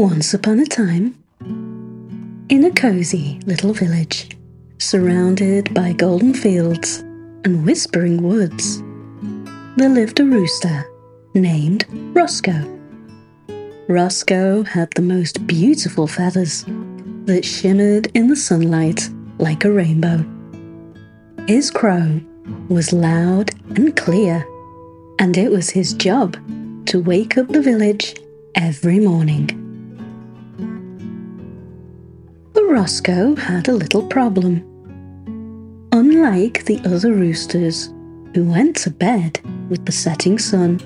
Once upon a time, in a cozy little village, surrounded by golden fields and whispering woods, there lived a rooster named Roscoe. Roscoe had the most beautiful feathers that shimmered in the sunlight like a rainbow. His crow was loud and clear, and it was his job to wake up the village every morning. Roscoe had a little problem. Unlike the other roosters who went to bed with the setting sun,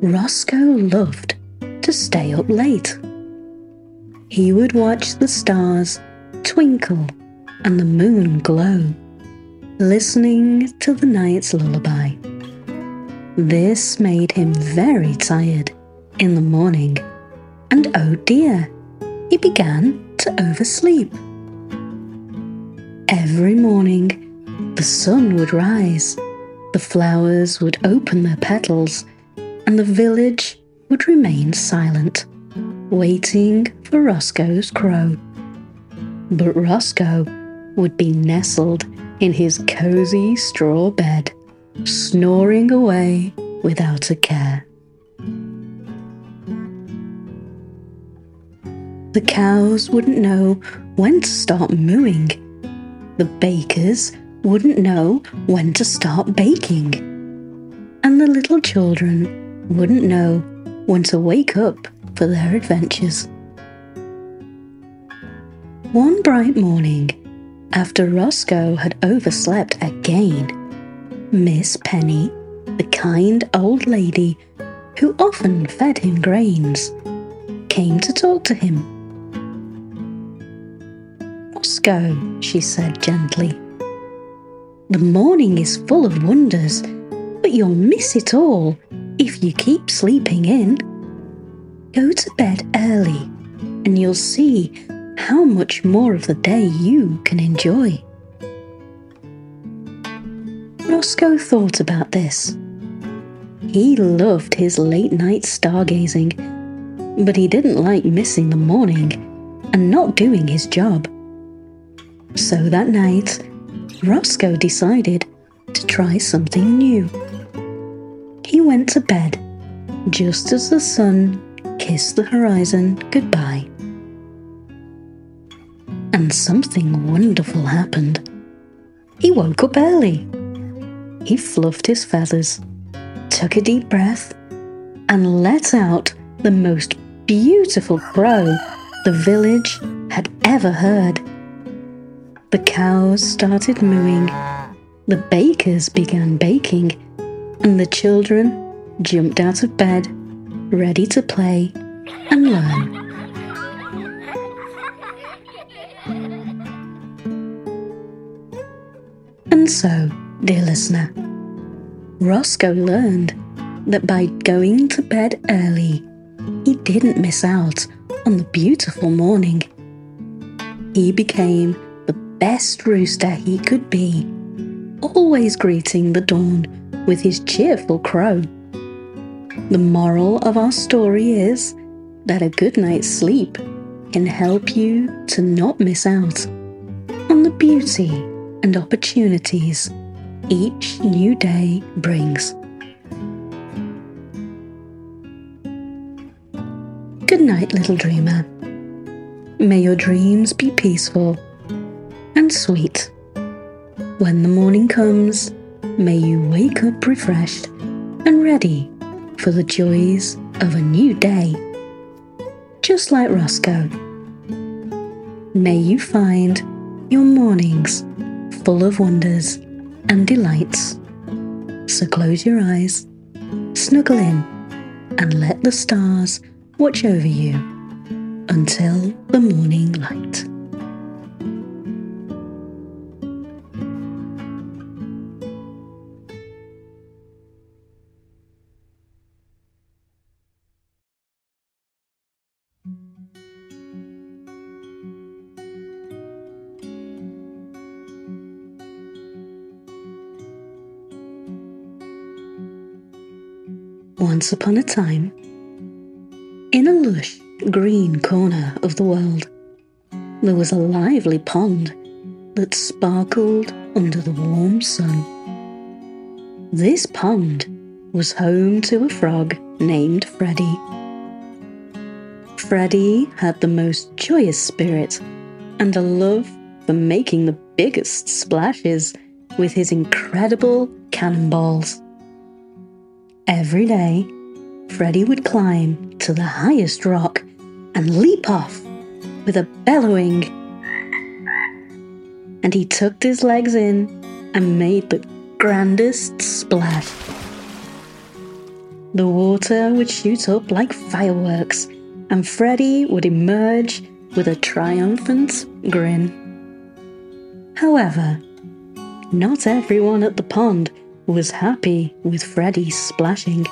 Roscoe loved to stay up late. He would watch the stars twinkle and the moon glow, listening to the night's lullaby. This made him very tired in the morning, and oh dear, he began to oversleep. Every morning, the sun would rise, the flowers would open their petals, and the village would remain silent, waiting for Roscoe's crow. But Roscoe would be nestled in his cozy straw bed, snoring away without a care. The cows wouldn't know when to start mooing. The bakers wouldn't know when to start baking. And the little children wouldn't know when to wake up for their adventures. One bright morning, after Roscoe had overslept again, Miss Penny, the kind old lady who often fed him grains, came to talk to him. Roscoe, she said gently. The morning is full of wonders, but you'll miss it all if you keep sleeping in. Go to bed early, and you'll see how much more of the day you can enjoy. Roscoe thought about this. He loved his late night stargazing, but he didn't like missing the morning and not doing his job. So that night, Roscoe decided to try something new. He went to bed just as the sun kissed the horizon goodbye. And something wonderful happened. He woke up early. He fluffed his feathers, took a deep breath, and let out the most beautiful crow the village had ever heard. The cows started mooing, the bakers began baking, and the children jumped out of bed, ready to play and learn. And so, dear listener, Roscoe learned that by going to bed early, he didn't miss out on the beautiful morning. He became best rooster he could be, always greeting the dawn with his cheerful crow. The moral of our story is that a good night's sleep can help you to not miss out on the beauty and opportunities each new day brings. Good night, little dreamer. May your dreams be peaceful and sweet. When the morning comes, may you wake up refreshed and ready for the joys of a new day. Just like Roscoe. May you find your mornings full of wonders and delights. So close your eyes, snuggle in, and let the stars watch over you until the morning light. Once upon a time, in a lush green corner of the world, there was a lively pond that sparkled under the warm sun. This pond was home to a frog named Freddy. Freddy had the most joyous spirit and a love for making the biggest splashes with his incredible cannonballs. Every day, Freddy would climb to the highest rock and leap off with a bellowing. And he tucked his legs in and made the grandest splash. The water would shoot up like fireworks, and Freddy would emerge with a triumphant grin. However, not everyone at the pond was happy with Freddy's splashing.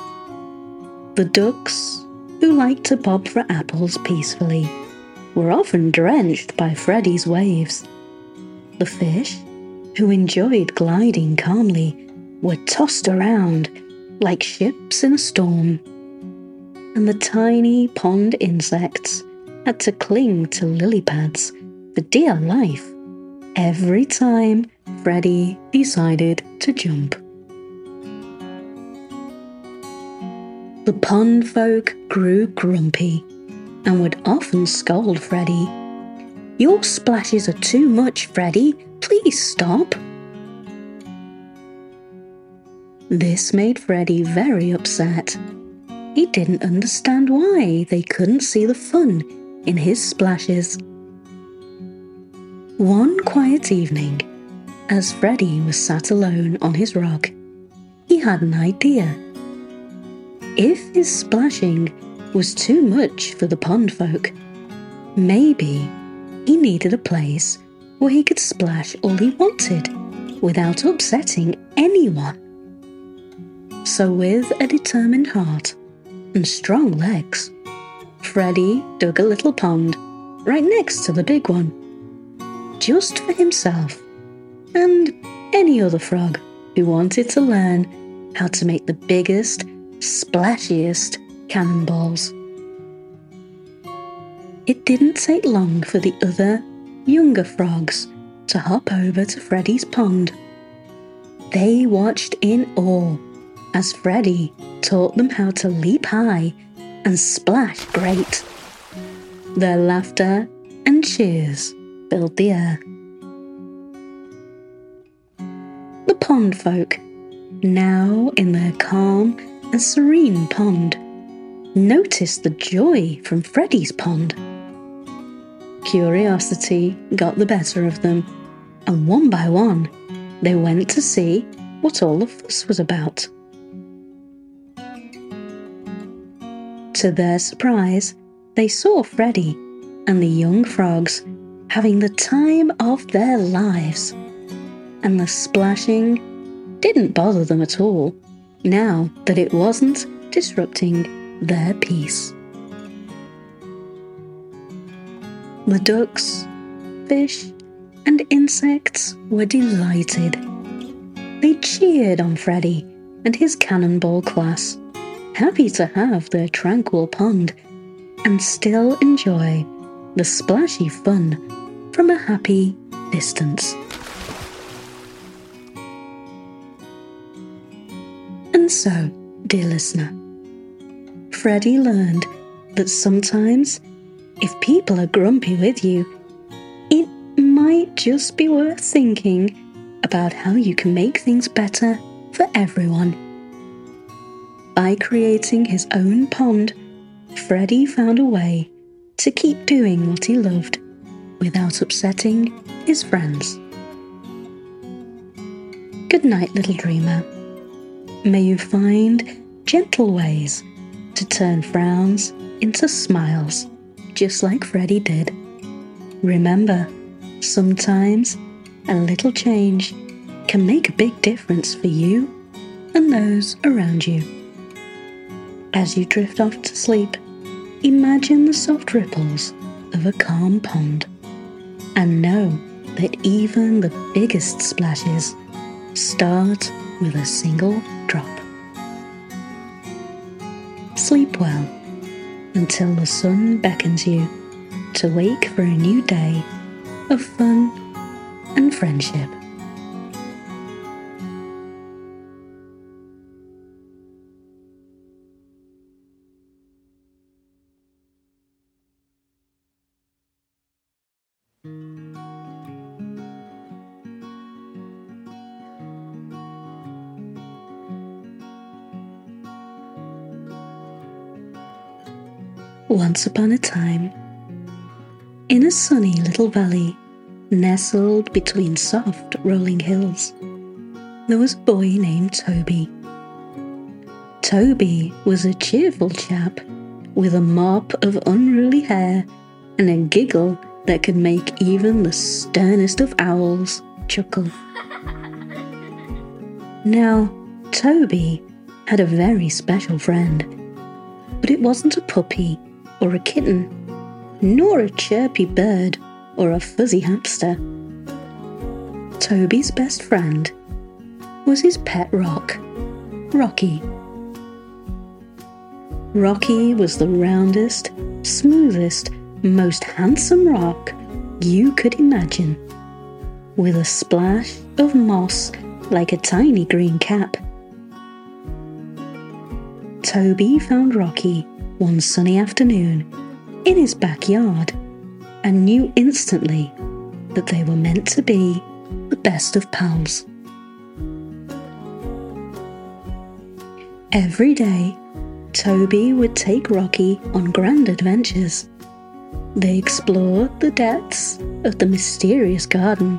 The ducks, who liked to bob for apples peacefully, were often drenched by Freddy's waves. The fish, who enjoyed gliding calmly, were tossed around like ships in a storm. And the tiny pond insects had to cling to lily pads for dear life every time Freddy decided to jump. The pond folk grew grumpy and would often scold Freddy. Your splashes are too much, Freddy. Please stop. This made Freddy very upset. He didn't understand why they couldn't see the fun in his splashes. One quiet evening, as Freddy was sat alone on his rock, he had an idea. If his splashing was too much for the pond folk. Maybe he needed a place where he could splash all he wanted without upsetting anyone. So, with a determined heart and strong legs, Freddy dug a little pond right next to the big one, just for himself and any other frog who wanted to learn how to make the biggest, splashiest cannonballs. It didn't take long for the other, younger frogs to hop over to Freddy's pond. They watched in awe as Freddy taught them how to leap high and splash great. Their laughter and cheers filled the air. The pond folk, now in their calm and serene pond, noticed the joy from Freddy's pond. Curiosity got the better of them, and one by one, they went to see what all the fuss was about. To their surprise, they saw Freddy and the young frogs having the time of their lives. And the splashing didn't bother them at all, now that it wasn't disrupting their peace. The ducks, fish, and insects were delighted. They cheered on Freddy and his cannonball class, happy to have their tranquil pond and still enjoy the splashy fun from a happy distance. So, dear listener, Freddy learned that sometimes, if people are grumpy with you, it might just be worth thinking about how you can make things better for everyone. By creating his own pond, Freddy found a way to keep doing what he loved without upsetting his friends. Good night, little dreamer. May you find gentle ways to turn frowns into smiles, just like Freddy did. Remember, sometimes a little change can make a big difference for you and those around you. As you drift off to sleep, imagine the soft ripples of a calm pond and know that even the biggest splashes start with a single drop. Sleep well until the sun beckons you to wake for a new day of fun and friendship. Once upon a time, in a sunny little valley nestled between soft rolling hills, there was a boy named Toby. Toby was a cheerful chap with a mop of unruly hair and a giggle that could make even the sternest of owls chuckle. Now, Toby had a very special friend, but it wasn't a puppy or a kitten, nor a chirpy bird or a fuzzy hamster. Toby's best friend was his pet rock, Rocky. Rocky was the roundest, smoothest, most handsome rock you could imagine, with a splash of moss like a tiny green cap. Toby found Rocky one sunny afternoon in his backyard and knew instantly that they were meant to be the best of pals. Every day, Toby would take Rocky on grand adventures. They explored the depths of the mysterious garden,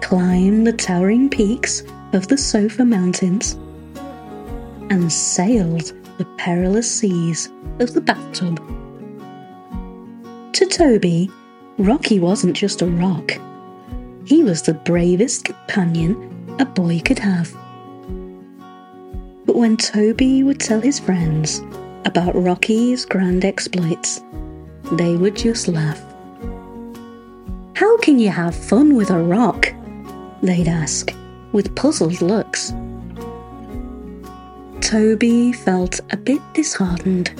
climbed the towering peaks of the Sofa Mountains, and sailed the perilous seas of the bathtub. To Toby, Rocky wasn't just a rock. He was the bravest companion a boy could have. But when Toby would tell his friends about Rocky's grand exploits, they would just laugh. How can you have fun with a rock? They'd ask, with puzzled looks. Toby felt a bit disheartened,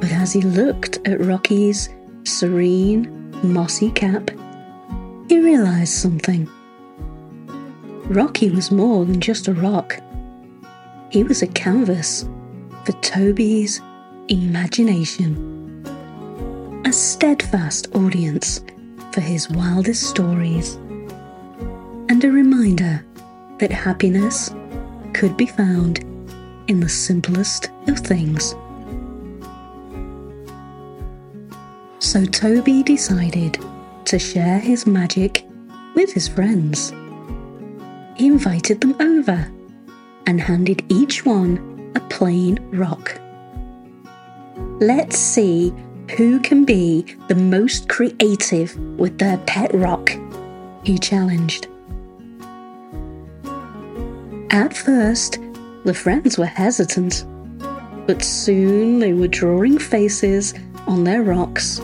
but as he looked at Rocky's serene, mossy cap, he realized something. Rocky was more than just a rock. He was a canvas for Toby's imagination. A steadfast audience for his wildest stories. And a reminder that happiness could be found in the simplest of things. So Toby decided to share his magic with his friends. He invited them over and handed each one a plain rock. Let's see who can be the most creative with their pet rock, he challenged. At first, the friends were hesitant, but soon they were drawing faces on their rocks,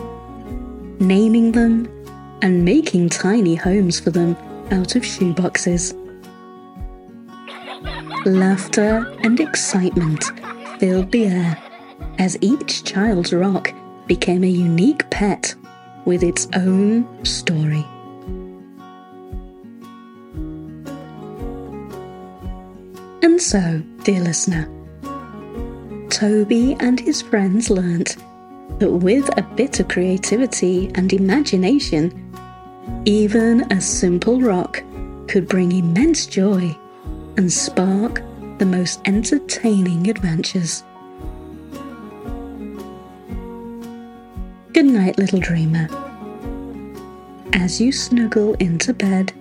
naming them, and making tiny homes for them out of shoeboxes. Laughter and excitement filled the air as each child's rock became a unique pet with its own story. And so, dear listener, Toby and his friends learnt that with a bit of creativity and imagination, even a simple rock could bring immense joy and spark the most entertaining adventures. Good night, little dreamer. As you snuggle into bed,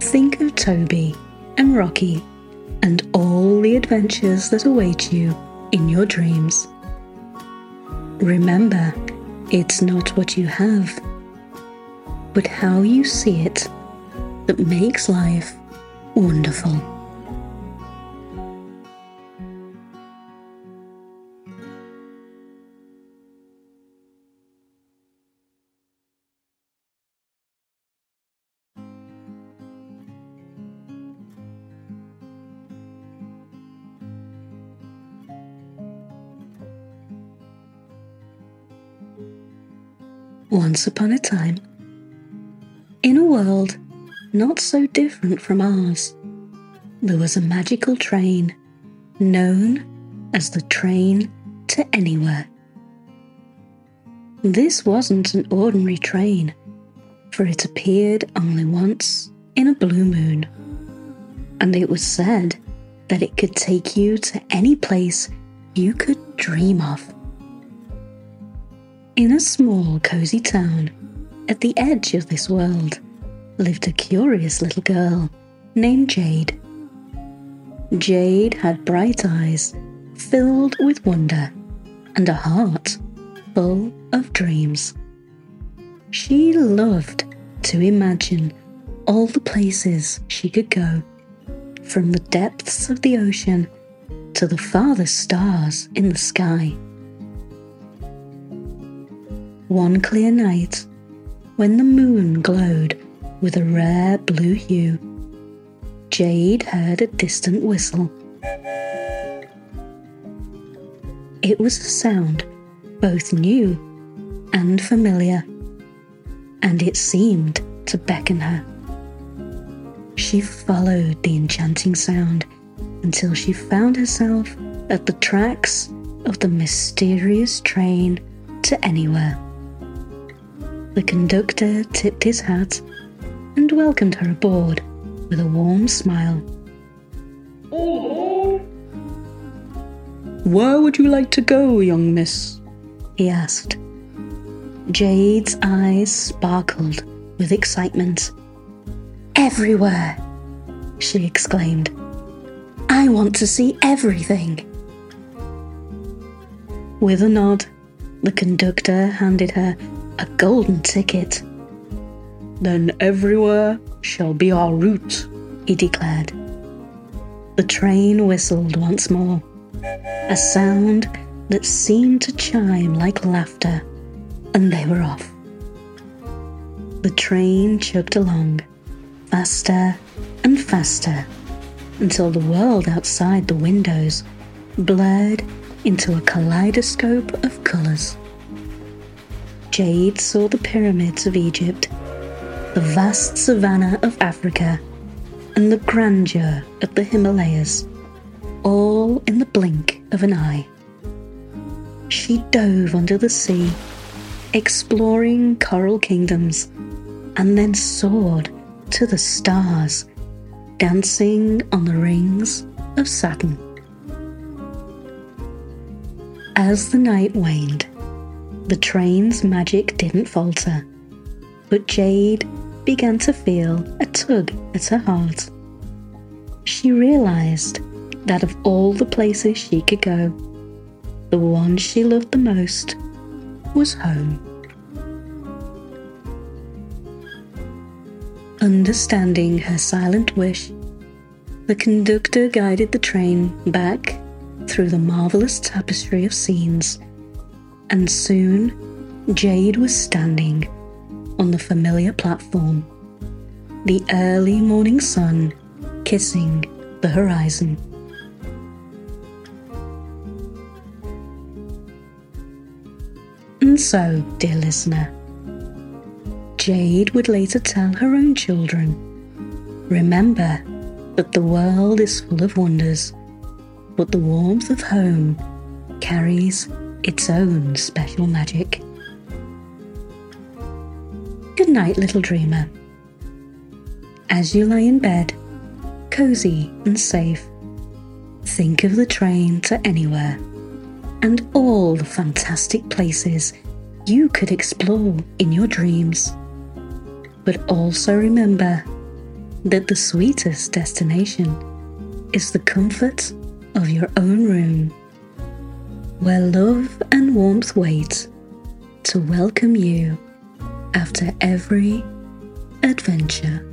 think of Toby and Rocky and all the adventures that await you in your dreams. Remember, it's not what you have, but how you see it that makes life wonderful. Once upon a time, in a world not so different from ours, there was a magical train known as the train to anywhere. This wasn't an ordinary train, for it appeared only once in a blue moon, and it was said that it could take you to any place you could dream of. In a small, cozy town at the edge of this world lived a curious little girl named Jade. Jade had bright eyes filled with wonder and a heart full of dreams. She loved to imagine all the places she could go, from the depths of the ocean to the farthest stars in the sky. One clear night, when the moon glowed with a rare blue hue, Jade heard a distant whistle. It was a sound both new and familiar, and it seemed to beckon her. She followed the enchanting sound until she found herself at the tracks of the mysterious train to anywhere. The conductor tipped his hat and welcomed her aboard with a warm smile. Oh, Where would you like to go, young miss? he asked. Jade's eyes sparkled with excitement. Everywhere, she exclaimed. I want to see everything. With a nod, the conductor handed her a golden ticket. Then everywhere shall be our route, he declared. The train whistled once more, a sound that seemed to chime like laughter, and they were off. The train chugged along, faster and faster, until the world outside the windows blurred into a kaleidoscope of colours. Jade saw the pyramids of Egypt, the vast savannah of Africa, and the grandeur of the Himalayas, all in the blink of an eye. She dove under the sea, exploring coral kingdoms, and then soared to the stars, dancing on the rings of Saturn. As the night waned, the train's magic didn't falter, but Jade began to feel a tug at her heart. She realized that of all the places she could go, the one she loved the most was home. Understanding her silent wish, the conductor guided the train back through the marvelous tapestry of scenes, and soon Jade was standing on the familiar platform, the early morning sun kissing the horizon. And so, dear listener, Jade would later tell her own children remember that the world is full of wonders, but the warmth of home carries its own special magic. Good night, little dreamer. As you lie in bed, cozy and safe, think of the train to anywhere and all the fantastic places you could explore in your dreams. But also remember that the sweetest destination is the comfort of your own room, where love and warmth wait to welcome you after every adventure.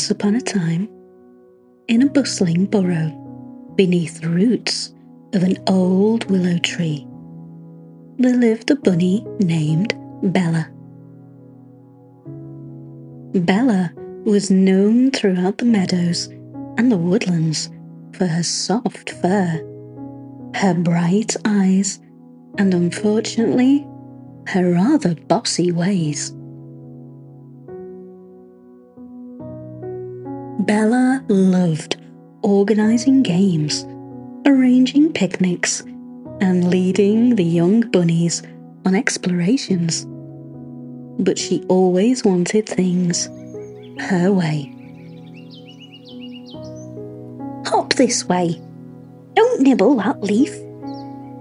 Once upon a time, in a bustling burrow, beneath the roots of an old willow tree, there lived a bunny named Bella. Bella was known throughout the meadows and the woodlands for her soft fur, her bright eyes, and unfortunately, her rather bossy ways. Bella loved organising games, arranging picnics, and leading the young bunnies on explorations. But she always wanted things her way. Hop this way. Don't nibble that leaf.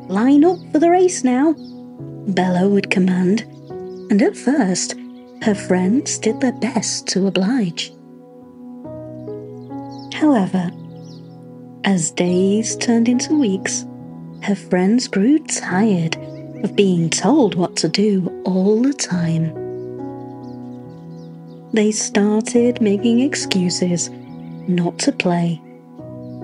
Line up for the race now, Bella would command, and at first her friends did their best to oblige. However, as days turned into weeks, her friends grew tired of being told what to do all the time. They started making excuses not to play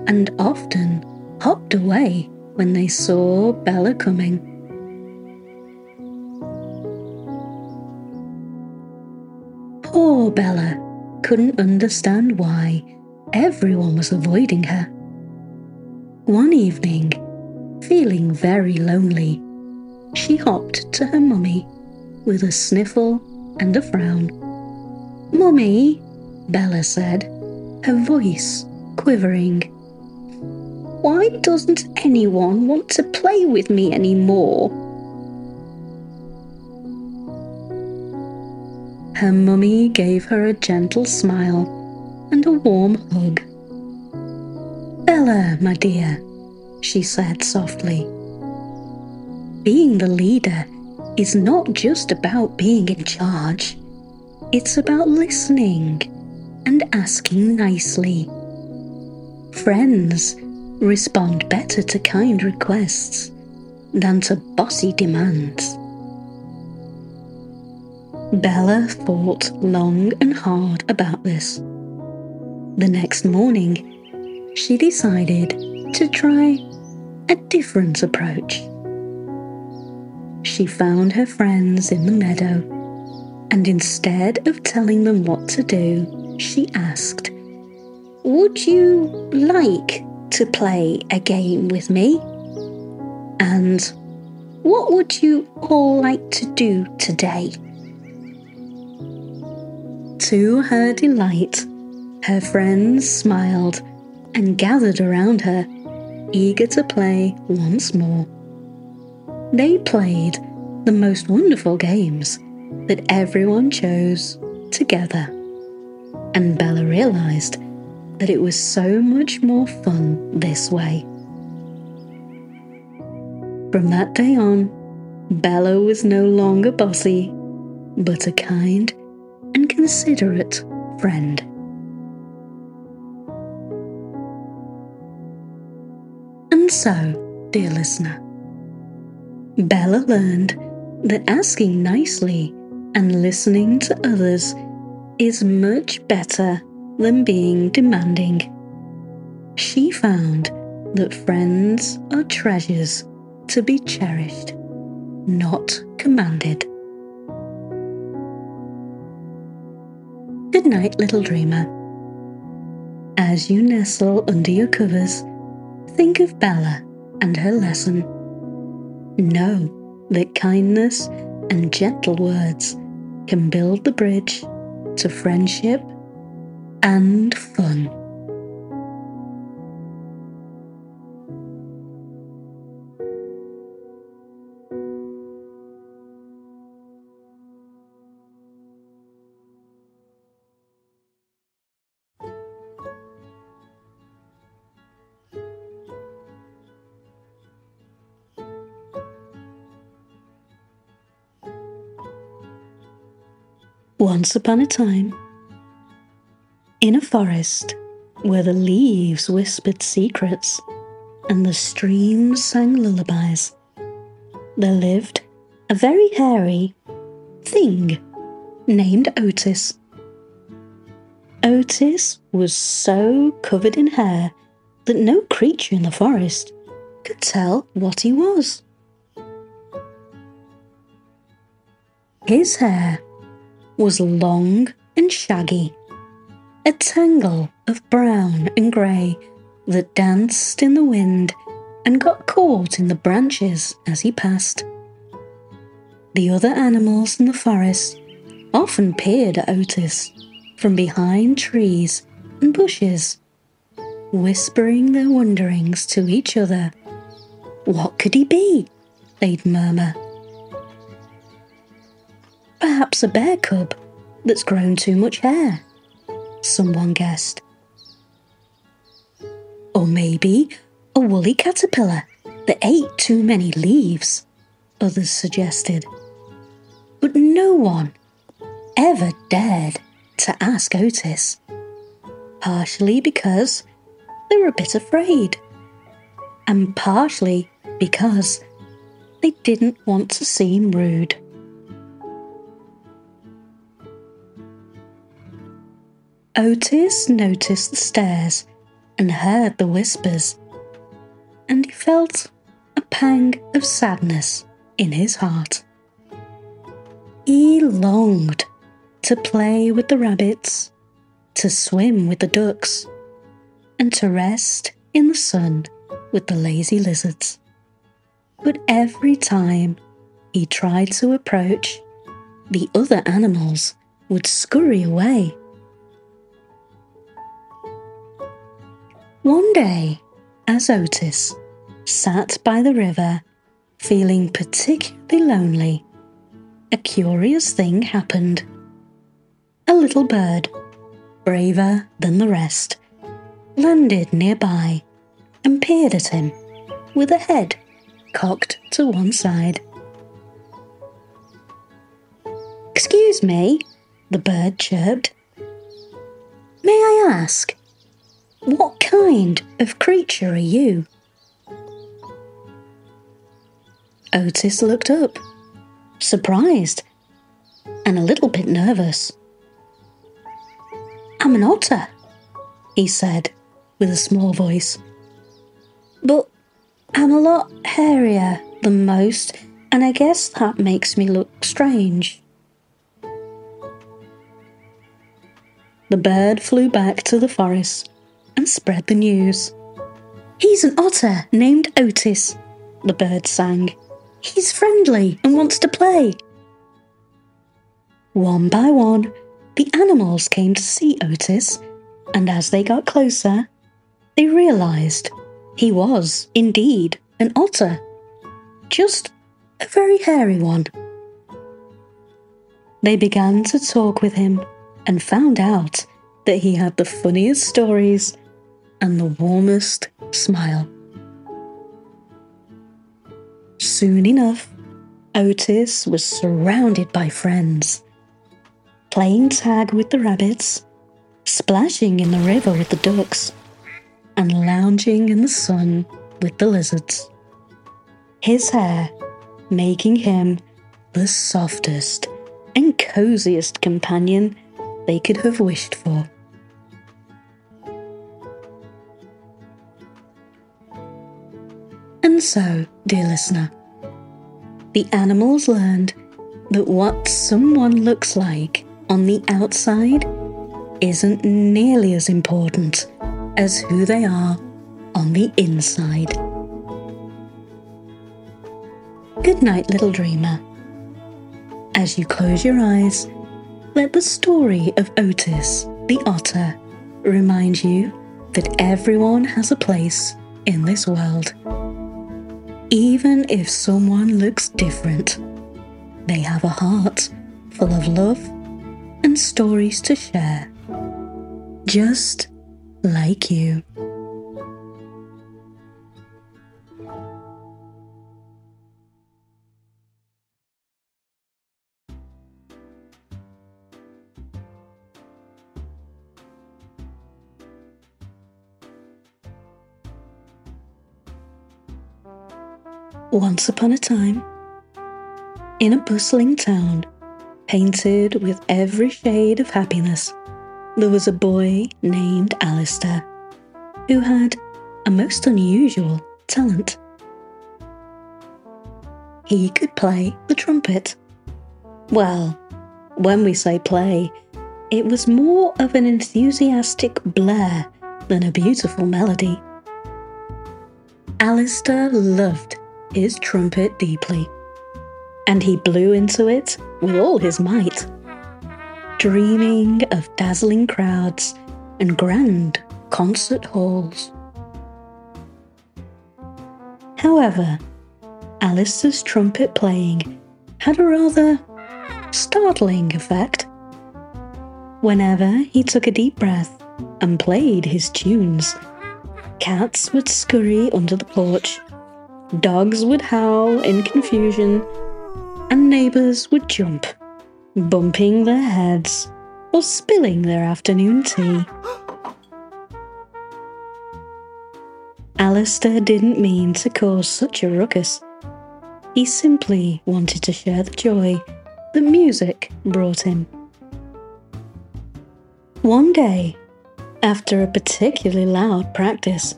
and often hopped away when they saw Bella coming. Poor Bella couldn't understand why everyone was avoiding her. One evening, feeling very lonely, she hopped to her mummy with a sniffle and a frown. Mummy, Bella said, her voice quivering. Why doesn't anyone want to play with me anymore? Her mummy gave her a gentle smile and a warm hug. Bella, my dear, she said softly. Being the leader is not just about being in charge, it's about listening and asking nicely. Friends respond better to kind requests than to bossy demands. Bella thought long and hard about this. The next morning, she decided to try a different approach. She found her friends in the meadow, and instead of telling them what to do, she asked, Would you like to play a game with me? And what would you all like to do today? To her delight, her friends smiled and gathered around her, eager to play once more. They played the most wonderful games that everyone chose together. And Bella realized that it was so much more fun this way. From that day on, Bella was no longer bossy, but a kind and considerate friend. And so, dear listener, Bella learned that asking nicely and listening to others is much better than being demanding. She found that friends are treasures to be cherished, not commanded. Good night, little dreamer. As you nestle under your covers, think of Bella and her lesson. Know that kindness and gentle words can build the bridge to friendship and fun. Once upon a time, in a forest where the leaves whispered secrets and the streams sang lullabies, there lived a very hairy thing named Otis. Otis was so covered in hair that no creature in the forest could tell what he was. His hair was long and shaggy, a tangle of brown and grey that danced in the wind and got caught in the branches as he passed. The other animals in the forest often peered at Otis from behind trees and bushes, whispering their wonderings to each other. What could he be? They'd murmur. Perhaps a bear cub that's grown too much hair, someone guessed. Or maybe a woolly caterpillar that ate too many leaves, others suggested. But no one ever dared to ask Otis, partially because they were a bit afraid, and partially because they didn't want to seem rude. Otis noticed the stares and heard the whispers, and he felt a pang of sadness in his heart. He longed to play with the rabbits, to swim with the ducks, and to rest in the sun with the lazy lizards. But every time he tried to approach, the other animals would scurry away One day, as Otis sat by the river, feeling particularly lonely, a curious thing happened. A little bird, braver than the rest, landed nearby and peered at him with a head cocked to one side. Excuse me, the bird chirped. May I ask what kind of creature are you? Otis looked up, surprised and a little bit nervous. I'm an otter, he said with a small voice. But I'm a lot hairier than most, and I guess that makes me look strange. The bird flew back to the forest and spread the news. He's an otter named Otis, the bird sang. He's friendly and wants to play. One by one, the animals came to see Otis, and as they got closer, they realized he was indeed an otter. Just a very hairy one. They began to talk with him and found out that he had the funniest stories and the warmest smile. Soon enough, Otis was surrounded by friends, playing tag with the rabbits, splashing in the river with the ducks, and lounging in the sun with the lizards. His hair making him the softest and coziest companion they could have wished for. And so, dear listener, the animals learned that what someone looks like on the outside isn't nearly as important as who they are on the inside. Good night, little dreamer. As you close your eyes, let the story of Otis the otter remind you that everyone has a place in this world. Even if someone looks different, they have a heart full of love and stories to share. Just like you. Once upon a time, in a bustling town, painted with every shade of happiness, there was a boy named Alistair who had a most unusual talent. He could play the trumpet. Well, when we say play, it was more of an enthusiastic blare than a beautiful melody. Alistair loved his trumpet deeply, and he blew into it with all his might, dreaming of dazzling crowds and grand concert halls. However, Alistair's trumpet playing had a rather startling effect. Whenever he took a deep breath and played his tunes, cats would scurry under the porch, dogs would howl in confusion, and neighbours would jump, bumping their heads or spilling their afternoon tea. Alistair didn't mean to cause such a ruckus. He simply wanted to share the joy that music brought him. One day, after a particularly loud practice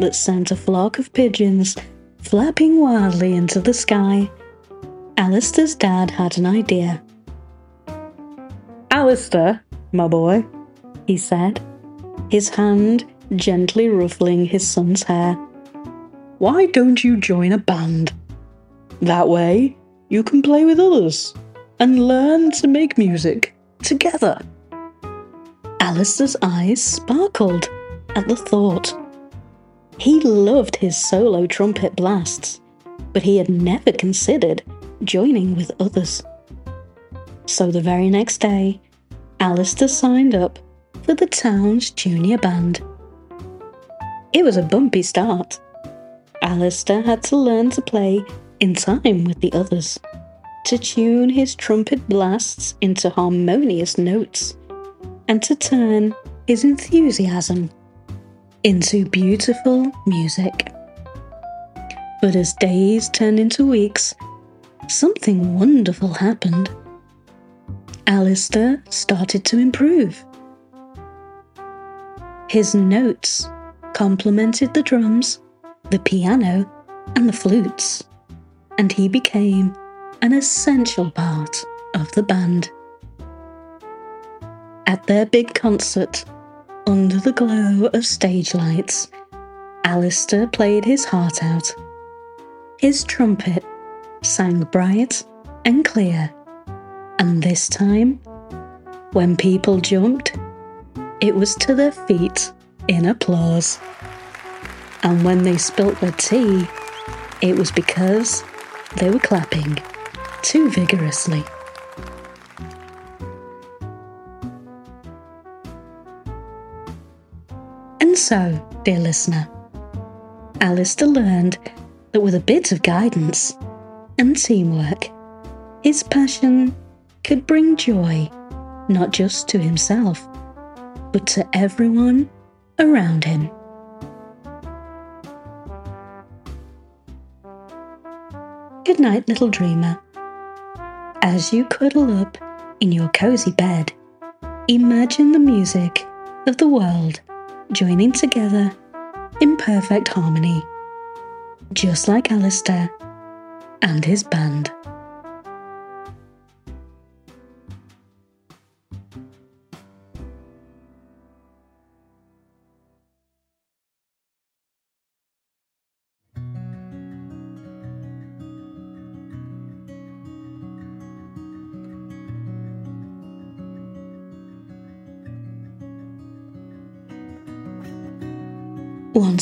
that sent a flock of pigeons flapping wildly into the sky, Alistair's dad had an idea. Alistair, my boy, he said, his hand gently ruffling his son's hair. Why don't you join a band? That way, you can play with others and learn to make music together. Alistair's eyes sparkled at the thought. He loved his solo trumpet blasts, but he had never considered joining with others. So the very next day, Alistair signed up for the town's junior band. It was a bumpy start. Alistair had to learn to play in time with the others, to tune his trumpet blasts into harmonious notes, and to turn his enthusiasm into beautiful music. But as days turned into weeks, something wonderful happened. Alistair started to improve. His notes complemented the drums, the piano, and the flutes, and he became an essential part of the band. At their big concert, under the glow of stage lights, Alistair played his heart out. His trumpet sang bright and clear, and this time, when people jumped, it was to their feet in applause. And when they spilt their tea, it was because they were clapping too vigorously. So, dear listener, Alistair learned that with a bit of guidance and teamwork, his passion could bring joy not just to himself, but to everyone around him. Good night, little dreamer. As you cuddle up in your cozy bed, imagine the music of the world joining together in perfect harmony, just like Alistair and his band.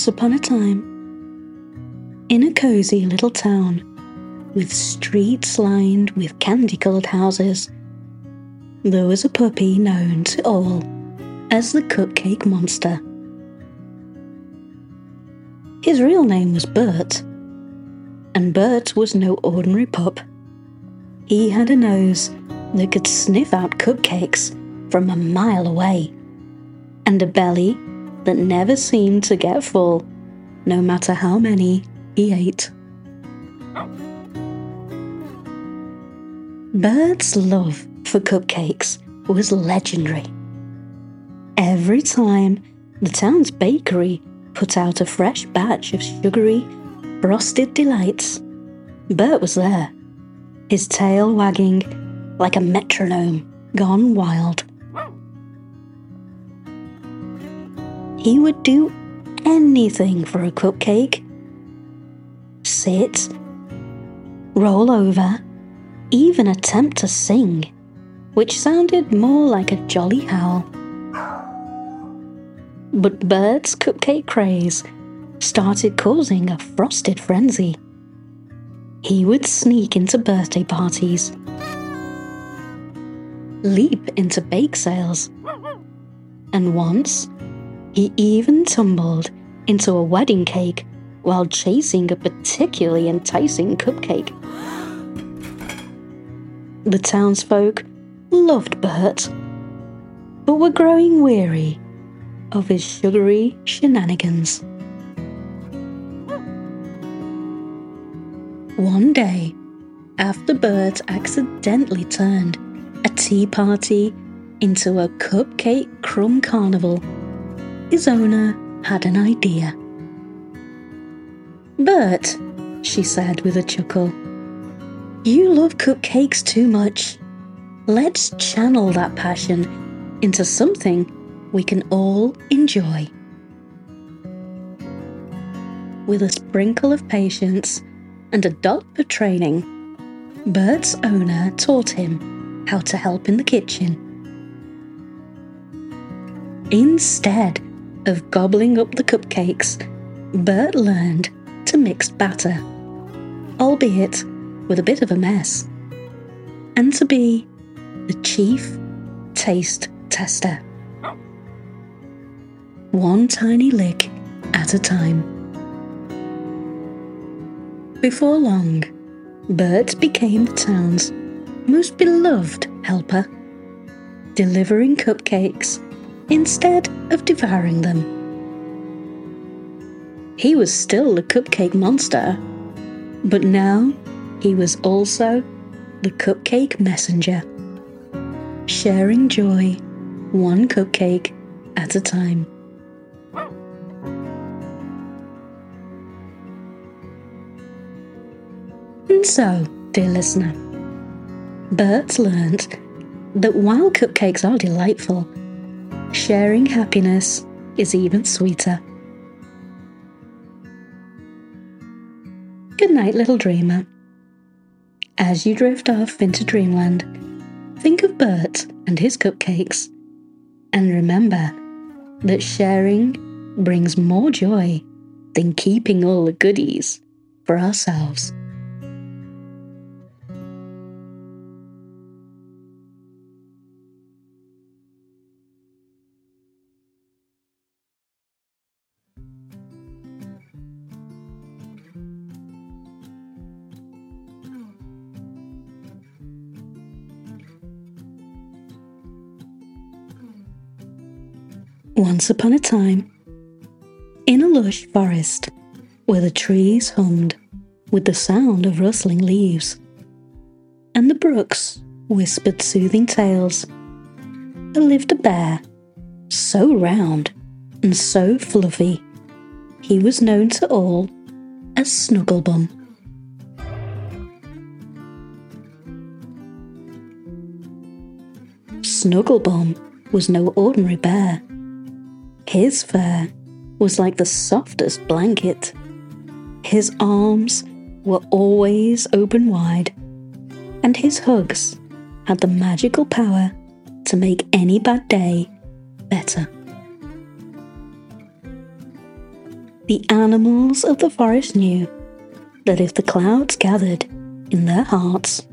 Once upon a time, in a cozy little town with streets lined with candy coloured houses, there was a puppy known to all as the Cupcake Monster. His real name was Bert, and Bert was no ordinary pup. He had a nose that could sniff out cupcakes from a mile away, and a belly that never seemed to get full, no matter how many he ate. Bert's love for cupcakes was legendary. Every time the town's bakery put out a fresh batch of sugary, frosted delights, Bert was there, his tail wagging like a metronome gone wild. He would do anything for a cupcake. Sit, roll over, even attempt to sing, which sounded more like a jolly howl. But Bert's cupcake craze started causing a frosted frenzy. He would sneak into birthday parties, leap into bake sales, and once he even tumbled into a wedding cake while chasing a particularly enticing cupcake. The townsfolk loved Bert, but were growing weary of his sugary shenanigans. One day, after Bert accidentally turned a tea party into a cupcake crumb carnival, his owner had an idea. Bert, she said with a chuckle, you love cupcakes too much. Let's channel that passion into something we can all enjoy. With a sprinkle of patience and a dot of training, Bert's owner taught him how to help in the kitchen. Instead of gobbling up the cupcakes, Bert learned to mix batter, albeit with a bit of a mess, and to be the chief taste tester. One tiny lick at a time. Before long, Bert became the town's most beloved helper, delivering cupcakes instead of devouring them. He was still the cupcake monster, but now he was also the cupcake messenger, sharing joy one cupcake at a time. And so, dear listener, Bert learnt that while cupcakes are delightful, sharing happiness is even sweeter. Good night, little dreamer. As you drift off into dreamland, think of Bert and his cupcakes, and remember that sharing brings more joy than keeping all the goodies for ourselves. Upon a time, in a lush forest where the trees hummed with the sound of rustling leaves, and the brooks whispered soothing tales, there lived a bear so round and so fluffy, he was known to all as Snugglebum. Snugglebum was no ordinary bear. His fur was like the softest blanket. His arms were always open wide, and his hugs had the magical power to make any bad day better. The animals of the forest knew that if the clouds gathered in their hearts,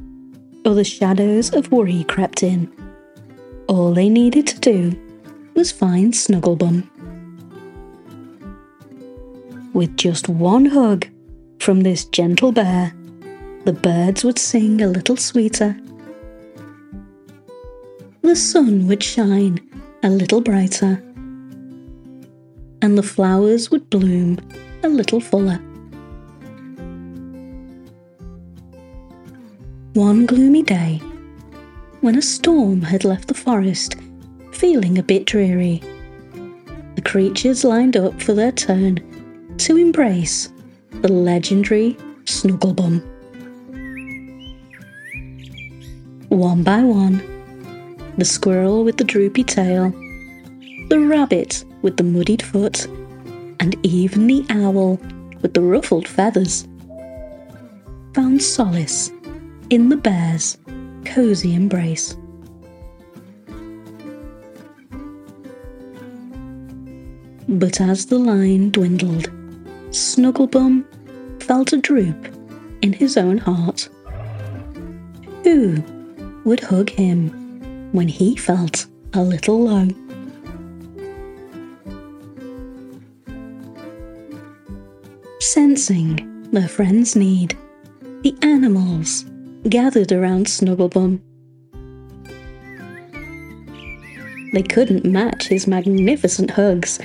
or the shadows of worry crept in, all they needed to do was find Snugglebum. With just one hug from this gentle bear, the birds would sing a little sweeter. The sun would shine a little brighter, and the flowers would bloom a little fuller. One gloomy day, when a storm had left the forest feeling a bit dreary. The creatures lined up for their turn to embrace the legendary Snugglebum. One by one, the squirrel with the droopy tail, the rabbit with the muddied foot, and even the owl with the ruffled feathers found solace in the bear's cozy embrace. But as the line dwindled, Snugglebum felt a droop in his own heart. Who would hug him when he felt a little low? Sensing their friend's need, the animals gathered around Snugglebum. They couldn't match his magnificent hugs,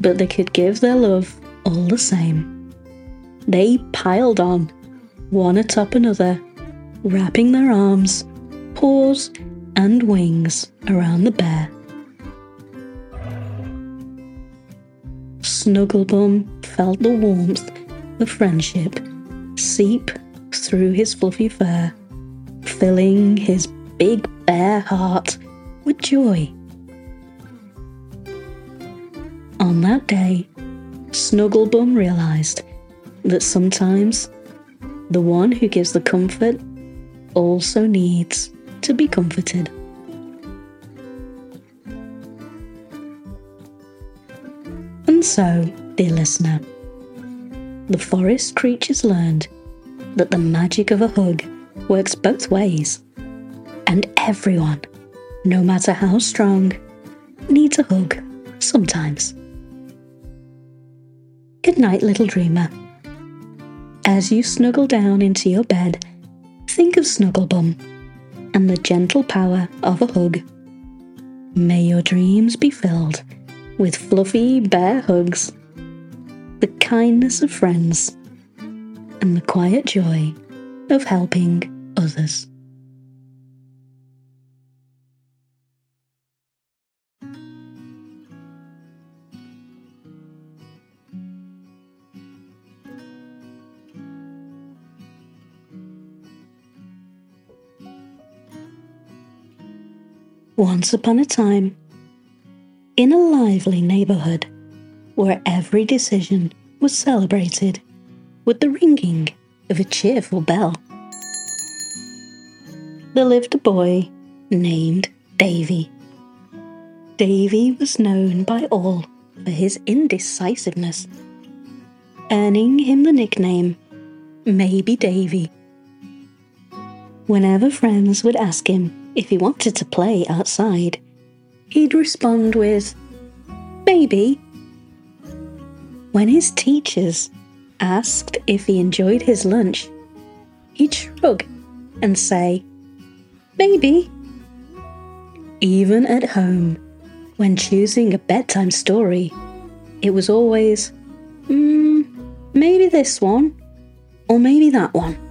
but they could give their love all the same. They piled on, one atop another, wrapping their arms, paws, and wings around the bear. Snugglebum felt the warmth of friendship seep through his fluffy fur, filling his big bear heart with joy. On that day, Snugglebum realized that sometimes the one who gives the comfort also needs to be comforted. And so, dear listener, the forest creatures learned that the magic of a hug works both ways, and everyone, no matter how strong, needs a hug sometimes. Good night, little dreamer. As you snuggle down into your bed, think of Snugglebum and the gentle power of a hug. May your dreams be filled with fluffy bear hugs, the kindness of friends, and the quiet joy of helping others. Once upon a time, in a lively neighborhood where every decision was celebrated with the ringing of a cheerful bell, there lived a boy named Davey. Davey was known by all for his indecisiveness, earning him the nickname Maybe Davey. Whenever friends would ask him if he wanted to play outside, he'd respond with, Maybe. When his teachers asked if he enjoyed his lunch, he'd shrug and say, Maybe. Even at home, when choosing a bedtime story, it was always, mm, maybe this one, or maybe that one.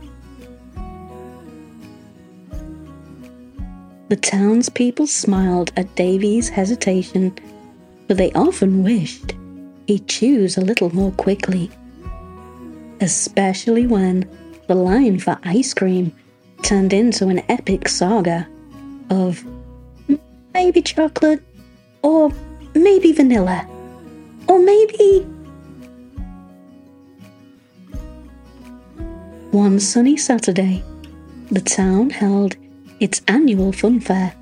The townspeople smiled at Davey's hesitation, but they often wished he'd choose a little more quickly. Especially when the line for ice cream turned into an epic saga of maybe chocolate, or maybe vanilla, or maybe. One sunny Saturday, the town held its annual fun fair,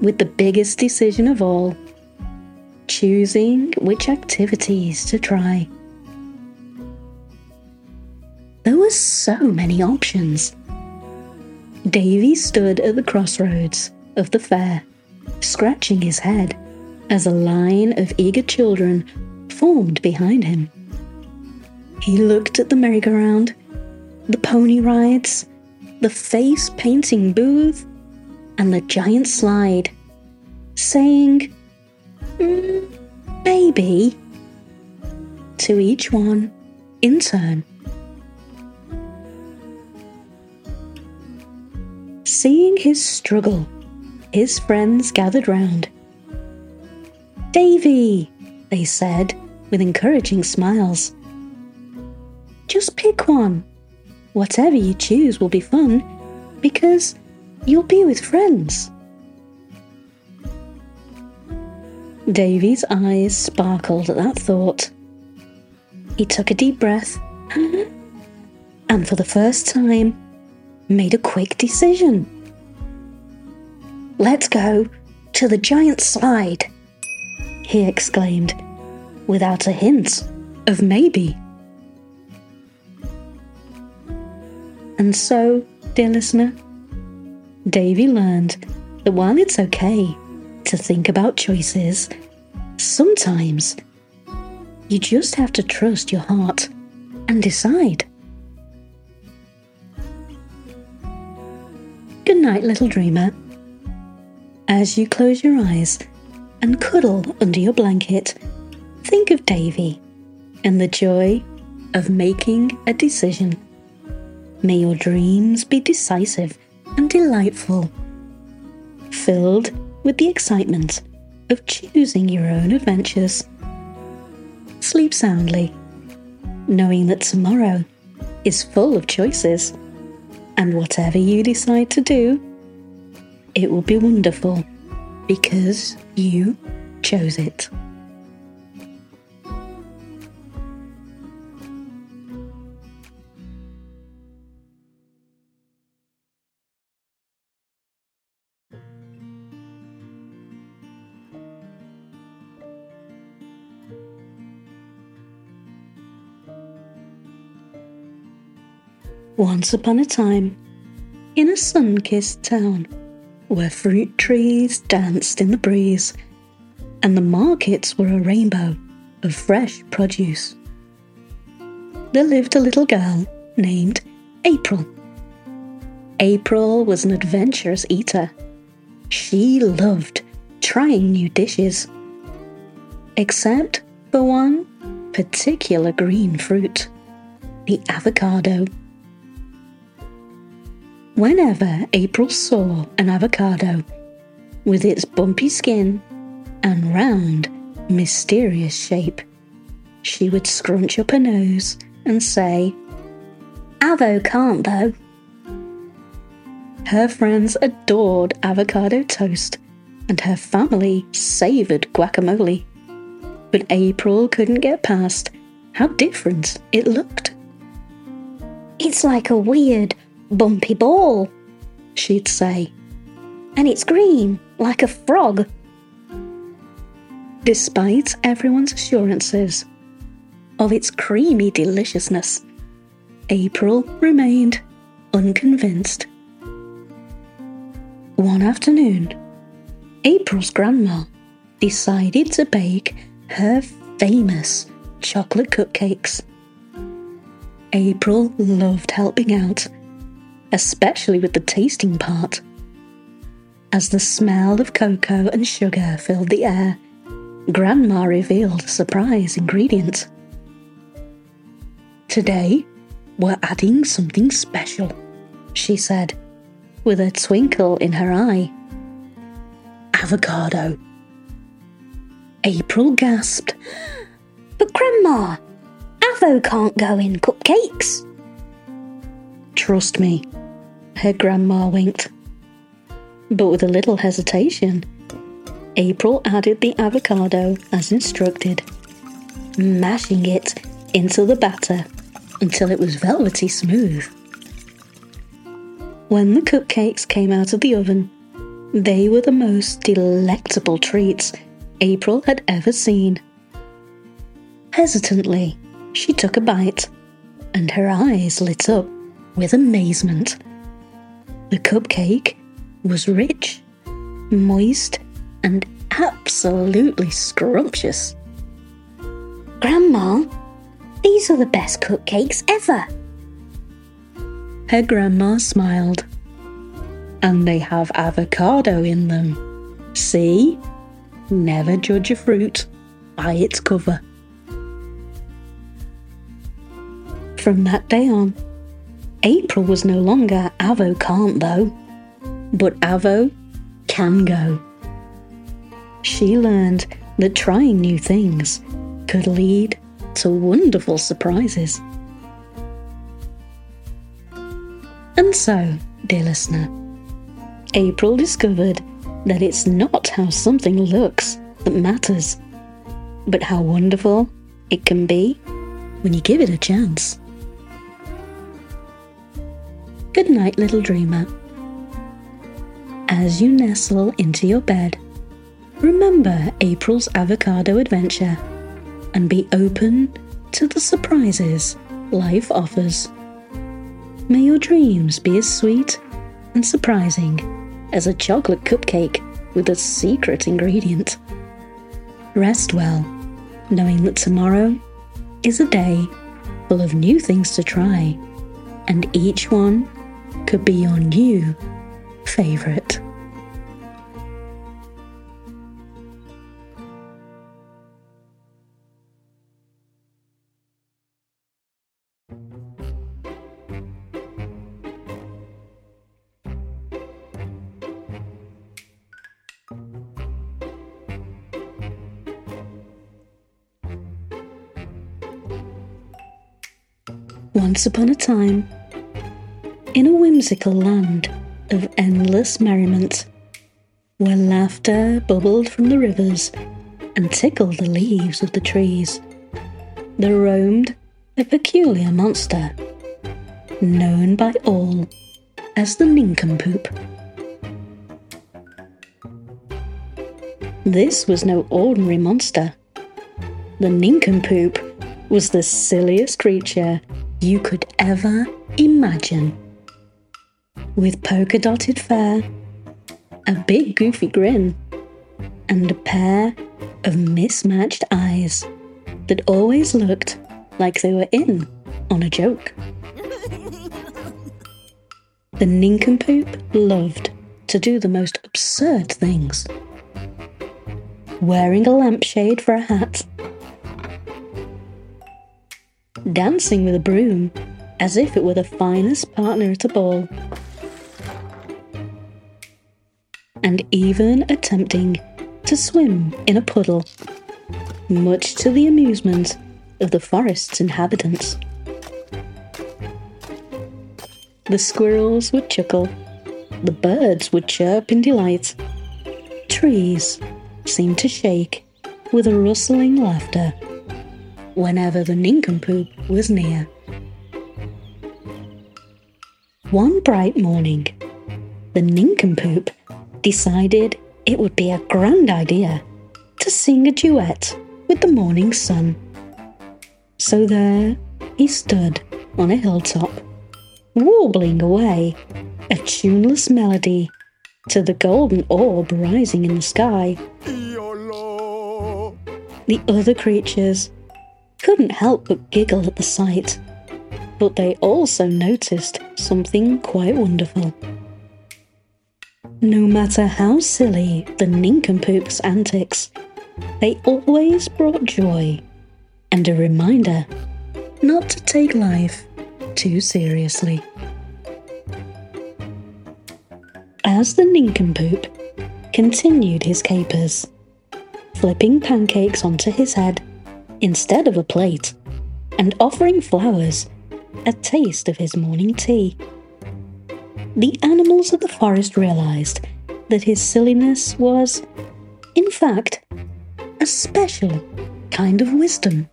with the biggest decision of all choosing which activities to try. There were so many options. Davey stood at the crossroads of the fair, scratching his head as a line of eager children formed behind him. He looked at the merry-go-round, the pony rides, the face painting booth, and the giant slide, saying, mm, maybe, to each one in turn. Seeing his struggle, his friends gathered round. Davey, they said with encouraging smiles. Just pick one. Whatever you choose will be fun because you'll be with friends. Davey's eyes sparkled at that thought. He took a deep breath and, for the first time, made a quick decision. Let's go to the giant slide, he exclaimed, without a hint of maybe. And so, dear listener, Davey learned that while it's okay to think about choices, sometimes you just have to trust your heart and decide. Good night, little dreamer. As you close your eyes and cuddle under your blanket, think of Davey and the joy of making a decision. May your dreams be decisive and delightful, filled with the excitement of choosing your own adventures. Sleep soundly, knowing that tomorrow is full of choices, and whatever you decide to do, it will be wonderful because you chose it. Once upon a time, in a sun kissed town, where fruit trees danced in the breeze, and the markets were a rainbow of fresh produce, there lived a little girl named April. April was an adventurous eater. She loved trying new dishes, except for one particular green fruit the avocado. Whenever April saw an avocado with its bumpy skin and round, mysterious shape, she would scrunch up her nose and say, Avo can't though. Her friends adored avocado toast, and her family savoured guacamole. But April couldn't get past how different it looked. It's like a weird, bumpy ball, she'd say. And it's green, like a frog. Despite everyone's assurances of its creamy deliciousness, April remained unconvinced. One afternoon, April's grandma decided to bake her famous chocolate cupcakes. April loved helping out especially with the tasting part. As the smell of cocoa and sugar filled the air, Grandma revealed a surprise ingredient. Today, we're adding something special, she said, with a twinkle in her eye. Avocado. April gasped. But, Grandma, avo can't go in cupcakes. Trust me, her grandma winked. But with a little hesitation, April added the avocado as instructed, mashing it into the batter until it was velvety smooth. When the cupcakes came out of the oven, they were the most delectable treats April had ever seen. Hesitantly, she took a bite, and her eyes lit up with amazement. The cupcake was rich, moist, and absolutely scrumptious. Grandma, these are the best cupcakes ever. Her grandma smiled. And they have avocado in them. See? Never judge a fruit by its cover. From that day on, April was no longer Avo can't though, but Avo can go. She learned that trying new things could lead to wonderful surprises. And so, dear listener, April discovered that it's not how something looks that matters, but how wonderful it can be when you give it a chance. Good night, little dreamer. As you nestle into your bed, remember April's avocado adventure and be open to the surprises life offers. May your dreams be as sweet and surprising as a chocolate cupcake with a secret ingredient. Rest well, knowing that tomorrow is a day full of new things to try, and each one could be your new favorite. Once upon a time, in a whimsical land of endless merriment, where laughter bubbled from the rivers and tickled the leaves of the trees, there roamed a peculiar monster, known by all as the nincompoop. This was no ordinary monster. The nincompoop was the silliest creature you could ever imagine. With polka dotted fur, a big goofy grin, and a pair of mismatched eyes that always looked like they were in on a joke. The nincompoop loved to do the most absurd things. Wearing a lampshade for a hat dancing with a broom as if it were the finest partner at a ball. And even attempting to swim in a puddle, much to the amusement of the forest's inhabitants. The squirrels would chuckle, the birds would chirp in delight, trees seemed to shake with a rustling laughter whenever the nincompoop was near. One bright morning, the nincompoop decided it would be a grand idea to sing a duet with the morning sun. So there he stood on a hilltop, warbling away a tuneless melody to the golden orb rising in the sky. The other creatures couldn't help but giggle at the sight. But they also noticed something quite wonderful. No matter how silly the nincompoop's antics, they always brought joy and a reminder not to take life too seriously. As the nincompoop continued his capers, flipping pancakes onto his head instead of a plate, and offering flowers a taste of his morning tea. The animals of the forest realized that his silliness was, in fact, a special kind of wisdom.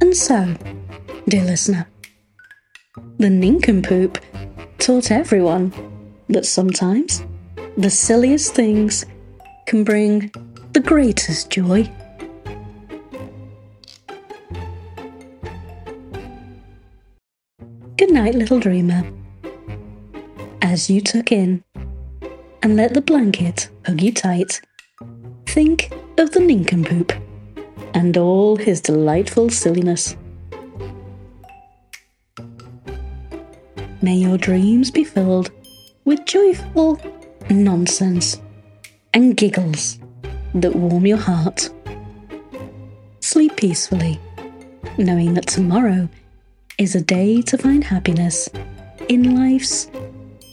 And so, dear listener, the nincompoop taught everyone that sometimes the silliest things can bring the greatest joy. Night, little dreamer. As you tuck in and let the blanket hug you tight, think of the nincompoop and all his delightful silliness. May your dreams be filled with joyful nonsense and giggles that warm your heart. Sleep peacefully, knowing that tomorrow is a day to find happiness in life's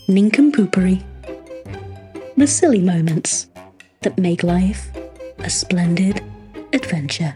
nincompoopery. the silly moments that make life a splendid adventure.